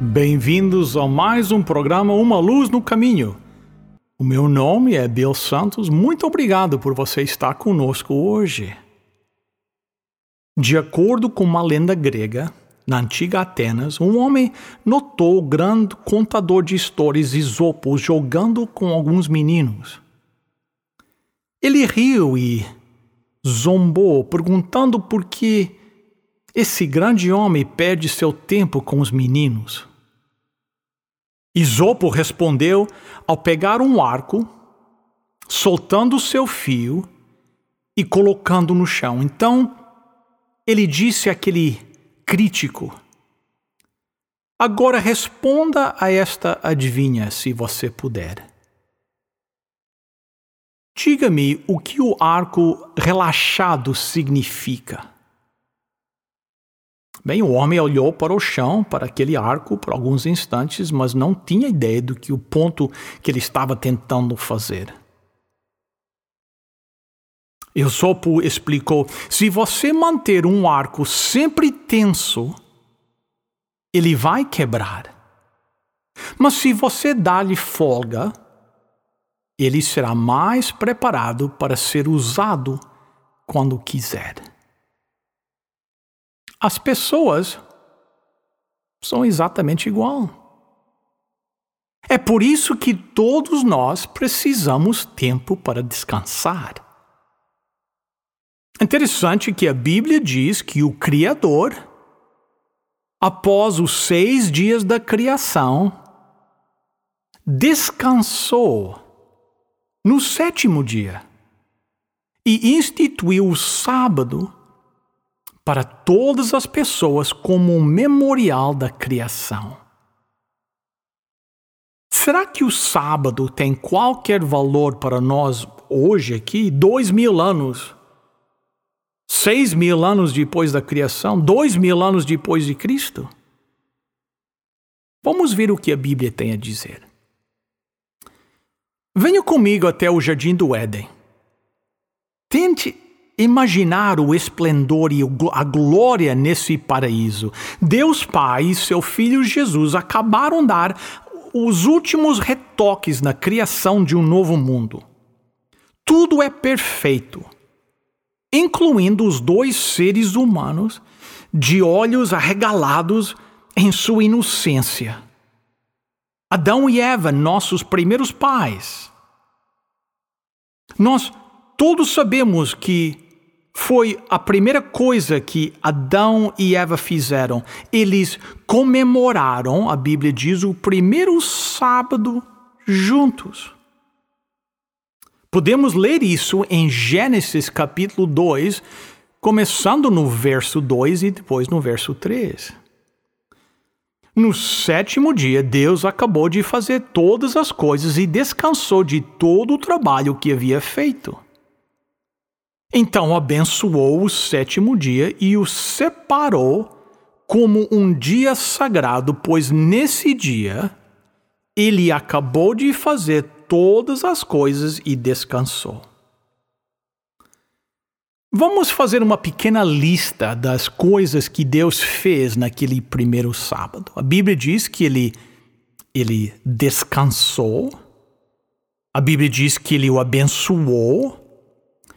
Bem-vindos a mais um programa Uma Luz no Caminho. O meu nome é Bill Santos. Muito obrigado por você estar conosco hoje. De acordo com uma lenda grega, na antiga Atenas, um homem notou o grande contador de histórias Isopo jogando com alguns meninos. Ele riu e zombou, perguntando por que esse grande homem perde seu tempo com os meninos. Isopo respondeu ao pegar um arco, soltando seu fio e colocando no chão. Então ele disse àquele crítico: Agora responda a esta adivinha, se você puder. Diga-me o que o arco relaxado significa. Bem, o homem olhou para o chão, para aquele arco, por alguns instantes, mas não tinha ideia do que o ponto que ele estava tentando fazer. Esopo explicou: se você manter um arco sempre tenso, ele vai quebrar. Mas se você dar-lhe folga, ele será mais preparado para ser usado quando quiser. As pessoas são exatamente igual. É por isso que todos nós precisamos tempo para descansar. Interessante que a Bíblia diz que o Criador, após os seis dias da criação, descansou no sétimo dia e instituiu o sábado para todas as pessoas como um memorial da criação. Será que o sábado tem qualquer valor para nós hoje aqui, dois mil anos? Seis mil anos depois da criação, dois mil anos depois de Cristo? Vamos ver o que a Bíblia tem a dizer. Venha comigo até o jardim do Éden. Tente imaginar o esplendor e a glória nesse paraíso. Deus Pai e seu Filho Jesus acabaram de dar os últimos retoques na criação de um novo mundo. Tudo é perfeito, incluindo os dois seres humanos de olhos arregalados em sua inocência. Adão e Eva, nossos primeiros pais. Nós todos sabemos que foi a primeira coisa que Adão e Eva fizeram. Eles comemoraram, a Bíblia diz, o primeiro sábado juntos. Podemos ler isso em Gênesis capítulo 2, começando no verso 2 e depois no verso 3. No sétimo dia, Deus acabou de fazer todas as coisas e descansou de todo o trabalho que havia feito. Então abençoou o sétimo dia e o separou como um dia sagrado, pois nesse dia ele acabou de fazer todas as coisas e descansou. Vamos fazer uma pequena lista das coisas que Deus fez naquele primeiro sábado. A Bíblia diz que ele, ele descansou, a Bíblia diz que ele o abençoou,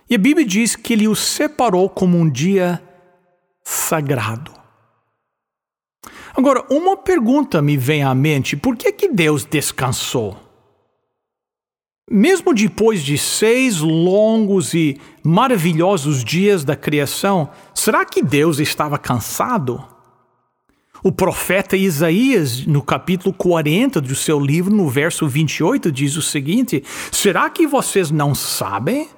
e a Bíblia diz que ele o separou como um dia sagrado. Agora, uma pergunta me vem à mente: por que, que Deus descansou? Mesmo depois de seis longos e maravilhosos dias da criação, será que Deus estava cansado? O profeta Isaías, no capítulo 40 do seu livro, no verso 28, diz o seguinte: Será que vocês não sabem?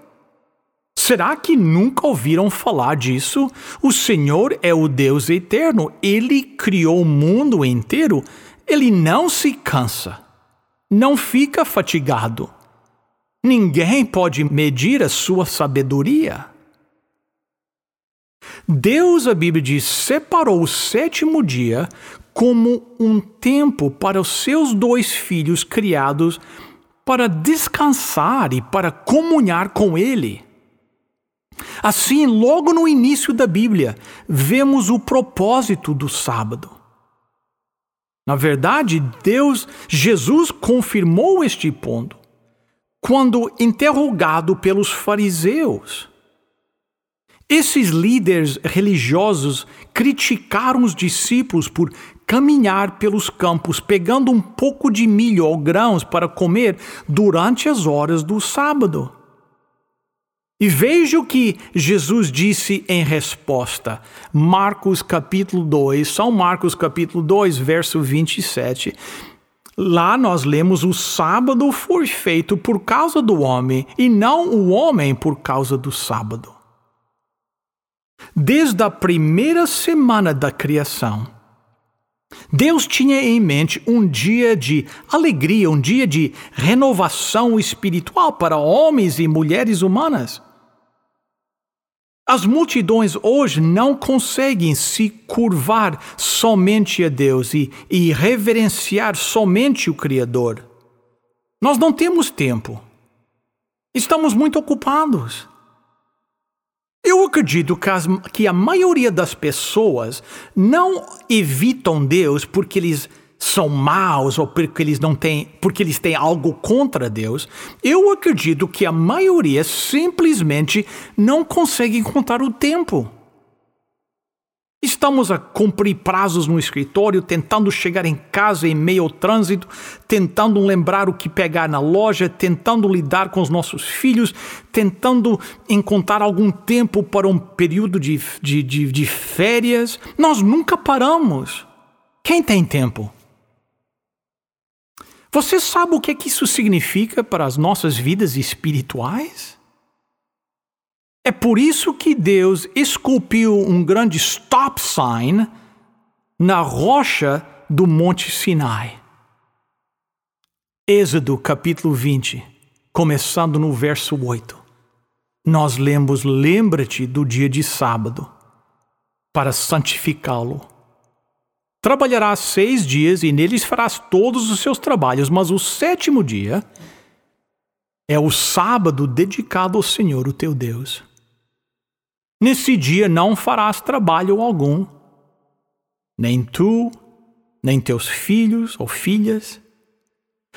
Será que nunca ouviram falar disso? O Senhor é o Deus eterno, ele criou o mundo inteiro, ele não se cansa, não fica fatigado. Ninguém pode medir a sua sabedoria. Deus, a Bíblia diz, separou o sétimo dia como um tempo para os seus dois filhos criados para descansar e para comunhar com Ele. Assim, logo no início da Bíblia, vemos o propósito do sábado. Na verdade, Deus, Jesus confirmou este ponto quando interrogado pelos fariseus. Esses líderes religiosos criticaram os discípulos por caminhar pelos campos pegando um pouco de milho ou grãos para comer durante as horas do sábado. E veja o que Jesus disse em resposta. Marcos capítulo 2, São Marcos capítulo 2, verso 27. Lá nós lemos: O sábado foi feito por causa do homem, e não o homem por causa do sábado. Desde a primeira semana da criação, Deus tinha em mente um dia de alegria, um dia de renovação espiritual para homens e mulheres humanas. As multidões hoje não conseguem se curvar somente a Deus e, e reverenciar somente o Criador. Nós não temos tempo. Estamos muito ocupados. Eu acredito que, as, que a maioria das pessoas não evitam Deus porque eles são maus ou porque eles não têm, porque eles têm algo contra Deus, eu acredito que a maioria simplesmente não consegue encontrar o tempo. Estamos a cumprir prazos no escritório, tentando chegar em casa em meio ao trânsito, tentando lembrar o que pegar na loja, tentando lidar com os nossos filhos, tentando encontrar algum tempo para um período de, de, de, de férias. Nós nunca paramos. Quem tem tempo? Você sabe o que, é que isso significa para as nossas vidas espirituais? É por isso que Deus esculpiu um grande stop sign na rocha do Monte Sinai. Êxodo capítulo 20, começando no verso 8. Nós lemos: Lembra-te do dia de sábado, para santificá-lo. Trabalharás seis dias e neles farás todos os seus trabalhos, mas o sétimo dia é o sábado dedicado ao Senhor, o teu Deus. Nesse dia não farás trabalho algum, nem tu, nem teus filhos ou filhas,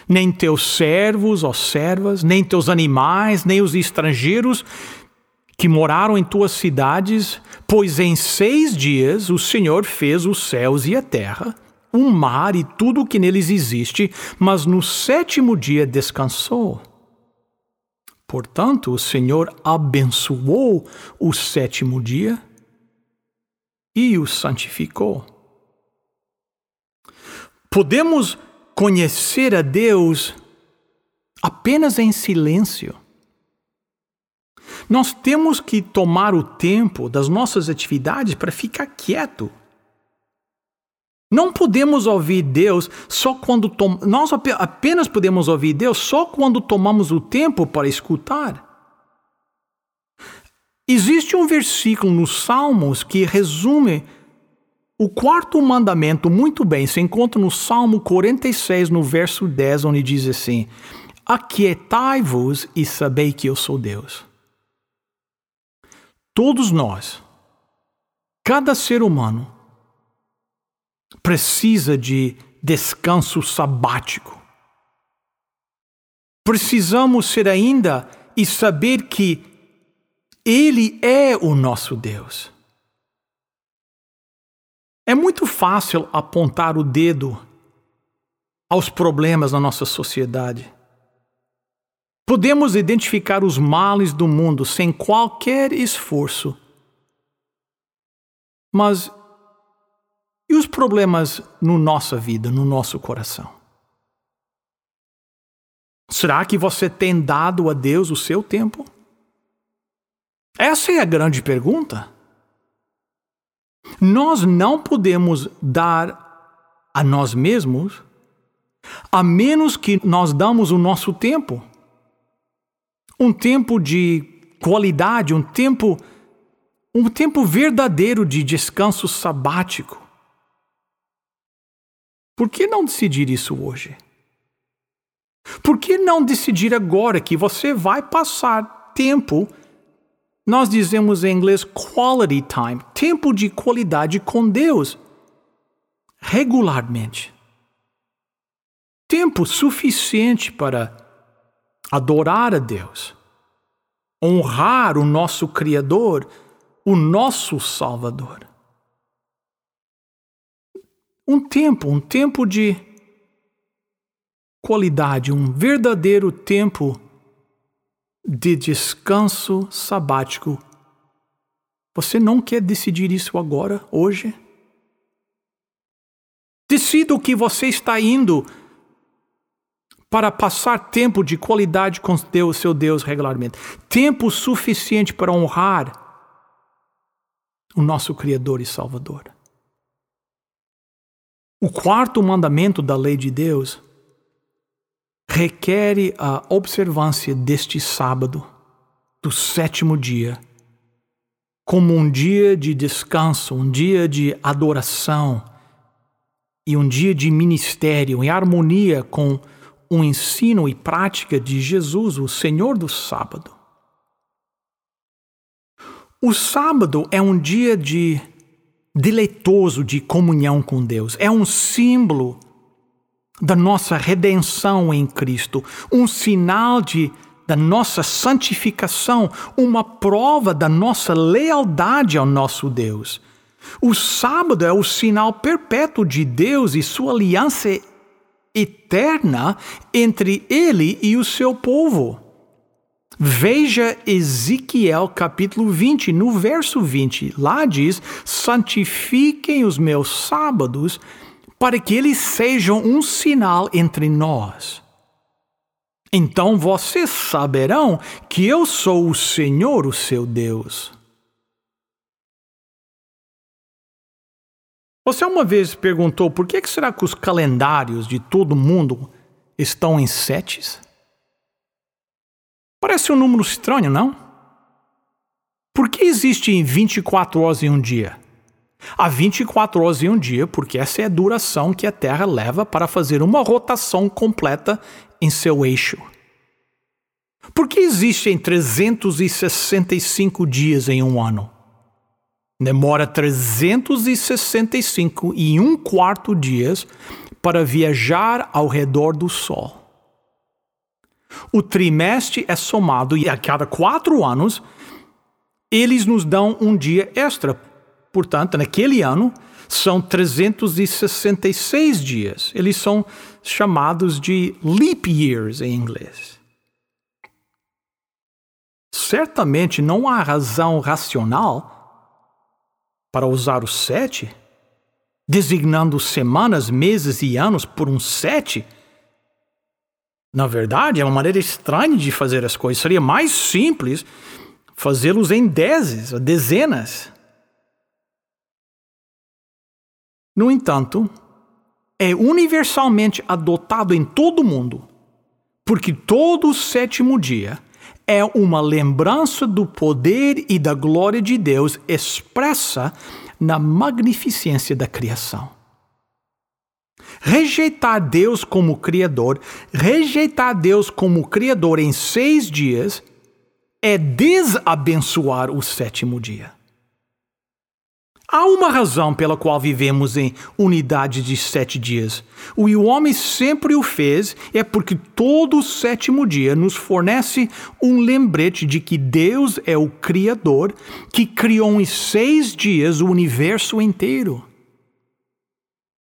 nem teus servos ou servas, nem teus animais, nem os estrangeiros que moraram em tuas cidades, pois em seis dias o Senhor fez os céus e a terra, o mar e tudo o que neles existe, mas no sétimo dia descansou. Portanto, o Senhor abençoou o sétimo dia e o santificou. Podemos conhecer a Deus apenas em silêncio. Nós temos que tomar o tempo das nossas atividades para ficar quieto. Não podemos ouvir Deus só quando tom... nós apenas podemos ouvir Deus só quando tomamos o tempo para escutar. Existe um versículo nos Salmos que resume o quarto mandamento muito bem. Se encontra no Salmo 46, no verso 10, onde diz assim: Aquietai-vos e sabei que eu sou Deus. Todos nós, cada ser humano, precisa de descanso sabático. Precisamos ser ainda e saber que Ele é o nosso Deus. É muito fácil apontar o dedo aos problemas na nossa sociedade. Podemos identificar os males do mundo sem qualquer esforço. Mas e os problemas na nossa vida, no nosso coração? Será que você tem dado a Deus o seu tempo? Essa é a grande pergunta. Nós não podemos dar a nós mesmos a menos que nós damos o nosso tempo. Um tempo de qualidade, um tempo um tempo verdadeiro de descanso sabático. Por que não decidir isso hoje? Por que não decidir agora que você vai passar tempo? Nós dizemos em inglês quality time, tempo de qualidade com Deus, regularmente. Tempo suficiente para adorar a Deus, honrar o nosso Criador o nosso Salvador. Um tempo, um tempo de qualidade, um verdadeiro tempo de descanso sabático. Você não quer decidir isso agora, hoje? Decida o que você está indo para passar tempo de qualidade com Deus, seu Deus, regularmente. Tempo suficiente para honrar o nosso Criador e Salvador. O quarto mandamento da lei de Deus requer a observância deste sábado, do sétimo dia, como um dia de descanso, um dia de adoração e um dia de ministério em harmonia com o ensino e prática de Jesus, o Senhor do sábado. O sábado é um dia de deleitoso de comunhão com Deus. É um símbolo da nossa redenção em Cristo, um sinal de da nossa santificação, uma prova da nossa lealdade ao nosso Deus. O sábado é o sinal perpétuo de Deus e sua aliança eterna entre ele e o seu povo. Veja Ezequiel capítulo 20, no verso 20. Lá diz: santifiquem os meus sábados, para que eles sejam um sinal entre nós. Então vocês saberão que eu sou o Senhor, o seu Deus. Você uma vez perguntou por que será que os calendários de todo mundo estão em setes? Parece um número estranho, não? Por que existem 24 horas em um dia? Há 24 horas em um dia porque essa é a duração que a Terra leva para fazer uma rotação completa em seu eixo. Por que existem 365 dias em um ano? Demora 365 e um quarto dias para viajar ao redor do Sol. O trimestre é somado e a cada quatro anos eles nos dão um dia extra. Portanto, naquele ano são 366 dias. Eles são chamados de leap years em inglês. Certamente não há razão racional para usar o sete, designando semanas, meses e anos por um sete na verdade, é uma maneira estranha de fazer as coisas. Seria mais simples fazê-los em dezes, dezenas. No entanto, é universalmente adotado em todo o mundo, porque todo o sétimo dia é uma lembrança do poder e da glória de Deus expressa na magnificência da criação. Rejeitar Deus como Criador, rejeitar Deus como Criador em seis dias, é desabençoar o sétimo dia. Há uma razão pela qual vivemos em unidade de sete dias. O o homem sempre o fez, é porque todo o sétimo dia nos fornece um lembrete de que Deus é o Criador que criou em seis dias o universo inteiro.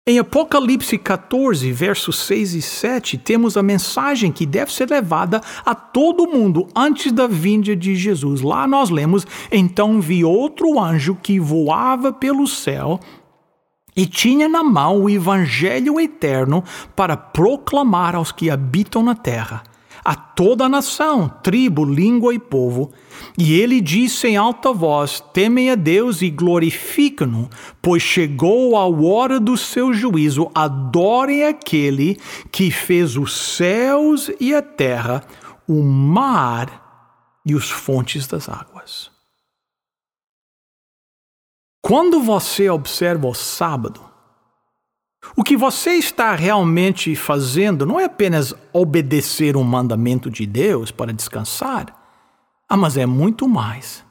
Em Apocalipse 14, versos 6 e 7, temos a mensagem que deve ser levada a todo mundo antes da vinda de Jesus. Lá nós lemos: Então vi outro anjo que voava pelo céu e tinha na mão o evangelho eterno para proclamar aos que habitam na terra a toda a nação, tribo, língua e povo. E ele disse em alta voz: Temem a Deus e glorificam-no, pois chegou a hora do seu juízo. Adorem aquele que fez os céus e a terra, o mar e os fontes das águas. Quando você observa o sábado, o que você está realmente fazendo não é apenas obedecer um mandamento de Deus para descansar, ah, mas é muito mais.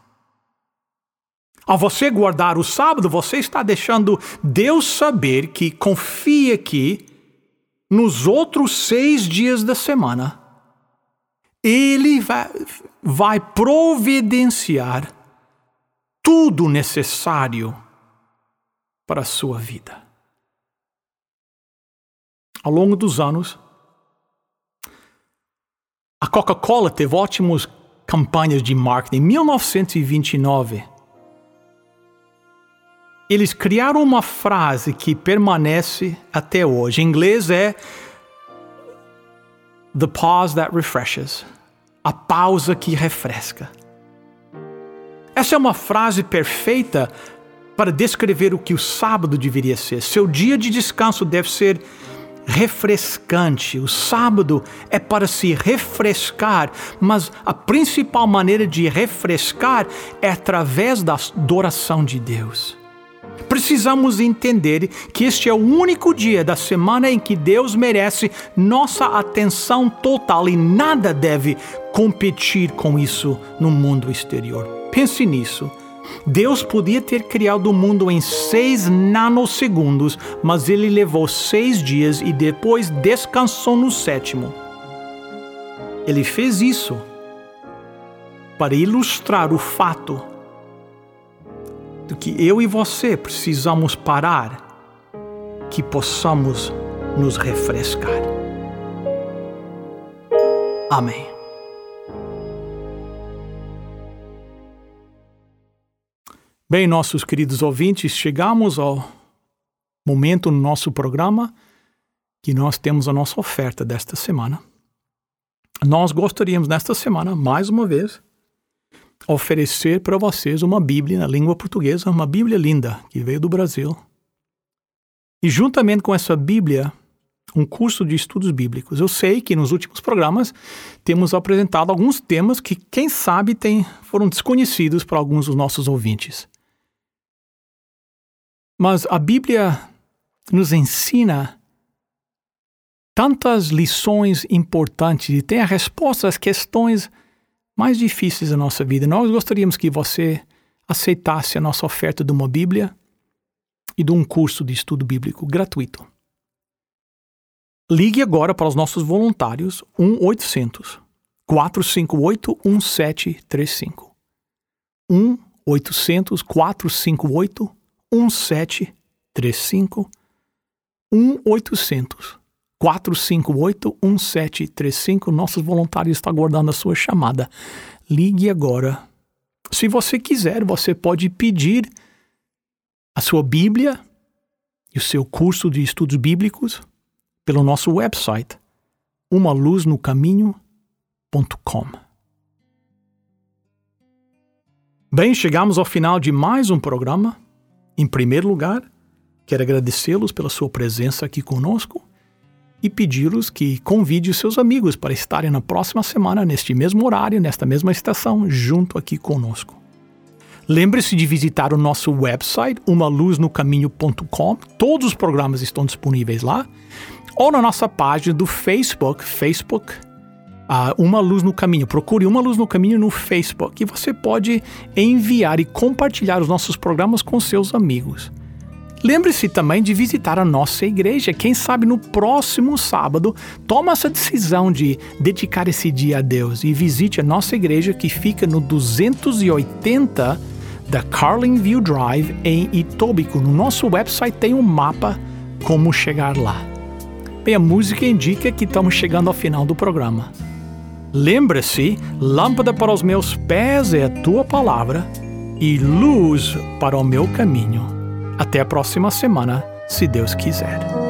Ao você guardar o sábado, você está deixando Deus saber que confia que nos outros seis dias da semana, Ele vai, vai providenciar tudo necessário para a sua vida. Ao longo dos anos, a Coca-Cola teve ótimas campanhas de marketing. Em 1929, eles criaram uma frase que permanece até hoje. Em inglês é The pause that refreshes. A pausa que refresca. Essa é uma frase perfeita para descrever o que o sábado deveria ser. Seu dia de descanso deve ser refrescante. O sábado é para se refrescar, mas a principal maneira de refrescar é através da adoração de Deus. Precisamos entender que este é o único dia da semana em que Deus merece nossa atenção total e nada deve competir com isso no mundo exterior. Pense nisso. Deus podia ter criado o mundo em seis nanosegundos, mas ele levou seis dias e depois descansou no sétimo. Ele fez isso para ilustrar o fato de que eu e você precisamos parar, que possamos nos refrescar. Amém. Bem, nossos queridos ouvintes, chegamos ao momento no nosso programa que nós temos a nossa oferta desta semana. Nós gostaríamos, nesta semana, mais uma vez, oferecer para vocês uma Bíblia na língua portuguesa, uma Bíblia linda que veio do Brasil. E juntamente com essa Bíblia, um curso de estudos bíblicos. Eu sei que nos últimos programas temos apresentado alguns temas que, quem sabe, tem, foram desconhecidos para alguns dos nossos ouvintes. Mas a Bíblia nos ensina tantas lições importantes e tem a resposta às questões mais difíceis da nossa vida. Nós gostaríamos que você aceitasse a nossa oferta de uma Bíblia e de um curso de estudo bíblico gratuito. Ligue agora para os nossos voluntários 1 800 458 1735. 1 800 458 1735 1800 458 1735. Nossos voluntários estão aguardando a sua chamada. Ligue agora. Se você quiser, você pode pedir a sua Bíblia e o seu curso de estudos bíblicos pelo nosso website umaluznocaminho.com. Bem, chegamos ao final de mais um programa. Em primeiro lugar, quero agradecê-los pela sua presença aqui conosco e pedi-los que convide seus amigos para estarem na próxima semana, neste mesmo horário, nesta mesma estação, junto aqui conosco. Lembre-se de visitar o nosso website, umaluznocaminho.com. Todos os programas estão disponíveis lá. Ou na nossa página do Facebook, Facebook Uma Luz no Caminho. Procure Uma Luz no Caminho no Facebook e você pode enviar e compartilhar os nossos programas com seus amigos. Lembre-se também de visitar a nossa igreja. Quem sabe no próximo sábado toma essa decisão de dedicar esse dia a Deus e visite a nossa igreja que fica no 280 da Carling View Drive em Itobicoke. No nosso website tem um mapa como chegar lá. Bem, a música indica que estamos chegando ao final do programa. Lembra-se: lâmpada para os meus pés é a tua palavra e luz para o meu caminho. Até a próxima semana, se Deus quiser.